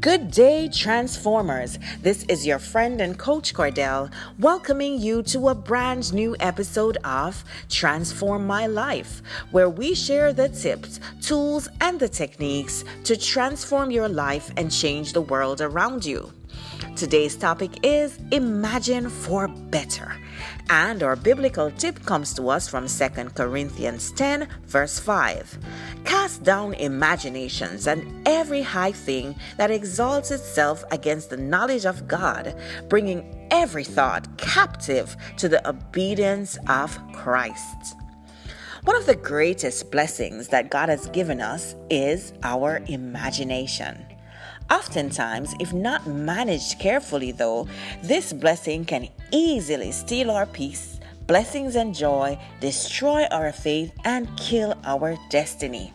Good day, Transformers. This is your friend and coach Cordell welcoming you to a brand new episode of Transform My Life, where we share the tips, tools, and the techniques to transform your life and change the world around you. Today's topic is Imagine for Better. And our biblical tip comes to us from 2 Corinthians 10, verse 5. Cast down imaginations and every high thing that exalts itself against the knowledge of God, bringing every thought captive to the obedience of Christ. One of the greatest blessings that God has given us is our imagination. Oftentimes, if not managed carefully, though, this blessing can easily steal our peace, blessings, and joy, destroy our faith, and kill our destiny.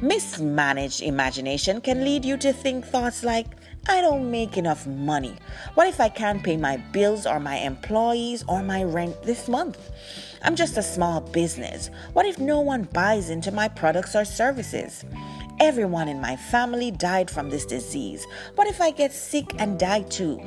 Mismanaged imagination can lead you to think thoughts like, I don't make enough money. What if I can't pay my bills or my employees or my rent this month? I'm just a small business. What if no one buys into my products or services? Everyone in my family died from this disease. What if I get sick and die too?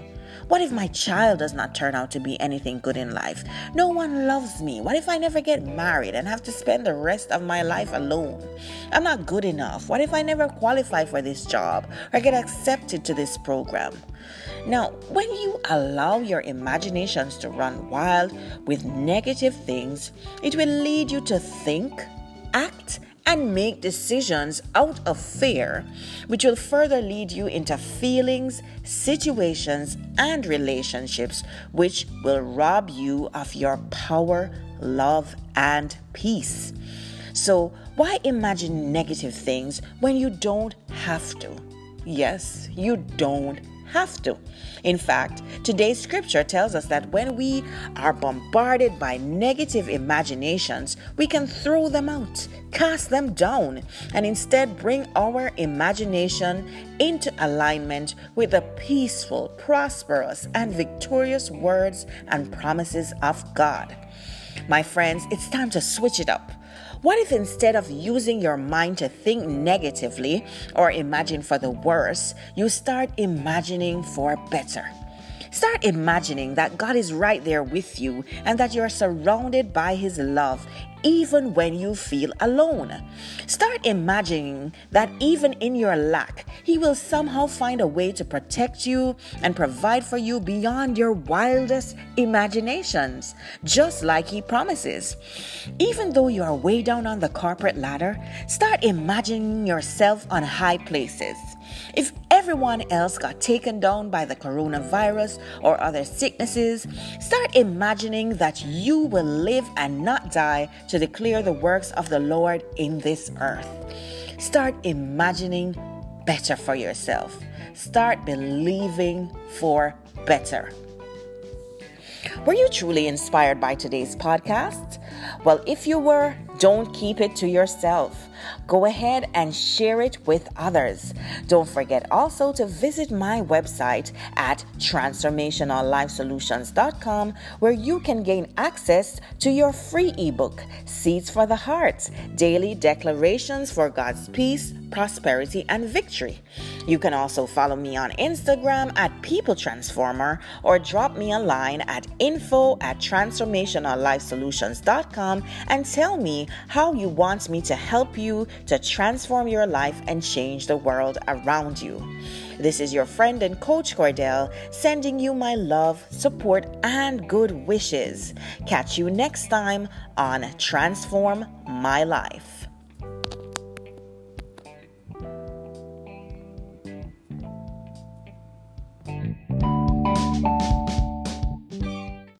What if my child does not turn out to be anything good in life? No one loves me. What if I never get married and have to spend the rest of my life alone? I'm not good enough. What if I never qualify for this job or get accepted to this program? Now, when you allow your imaginations to run wild with negative things, it will lead you to think, act, and make decisions out of fear, which will further lead you into feelings, situations, and relationships which will rob you of your power, love, and peace. So, why imagine negative things when you don't have to? Yes, you don't have to. In fact, today's scripture tells us that when we are bombarded by negative imaginations, we can throw them out, cast them down, and instead bring our imagination into alignment with the peaceful, prosperous, and victorious words and promises of God. My friends, it's time to switch it up. What if instead of using your mind to think negatively or imagine for the worse, you start imagining for better? Start imagining that God is right there with you and that you're surrounded by His love even when you feel alone. Start imagining that even in your lack, He will somehow find a way to protect you and provide for you beyond your wildest imaginations, just like He promises. Even though you are way down on the corporate ladder, start imagining yourself on high places. If everyone else got taken down by the coronavirus or other sicknesses, start imagining that you will live and not die to declare the works of the Lord in this earth. Start imagining better for yourself. Start believing for better. Were you truly inspired by today's podcast? Well, if you were, don't keep it to yourself. Go ahead and share it with others. Don't forget also to visit my website at transformationallifesolutions.com where you can gain access to your free ebook, Seeds for the Heart Daily Declarations for God's Peace, Prosperity, and Victory. You can also follow me on Instagram at People Transformer or drop me a line at info at transformationallifesolutions.com and tell me how you want me to help you to transform your life and change the world around you. This is your friend and coach Cordell sending you my love, support, and good wishes. Catch you next time on Transform My Life.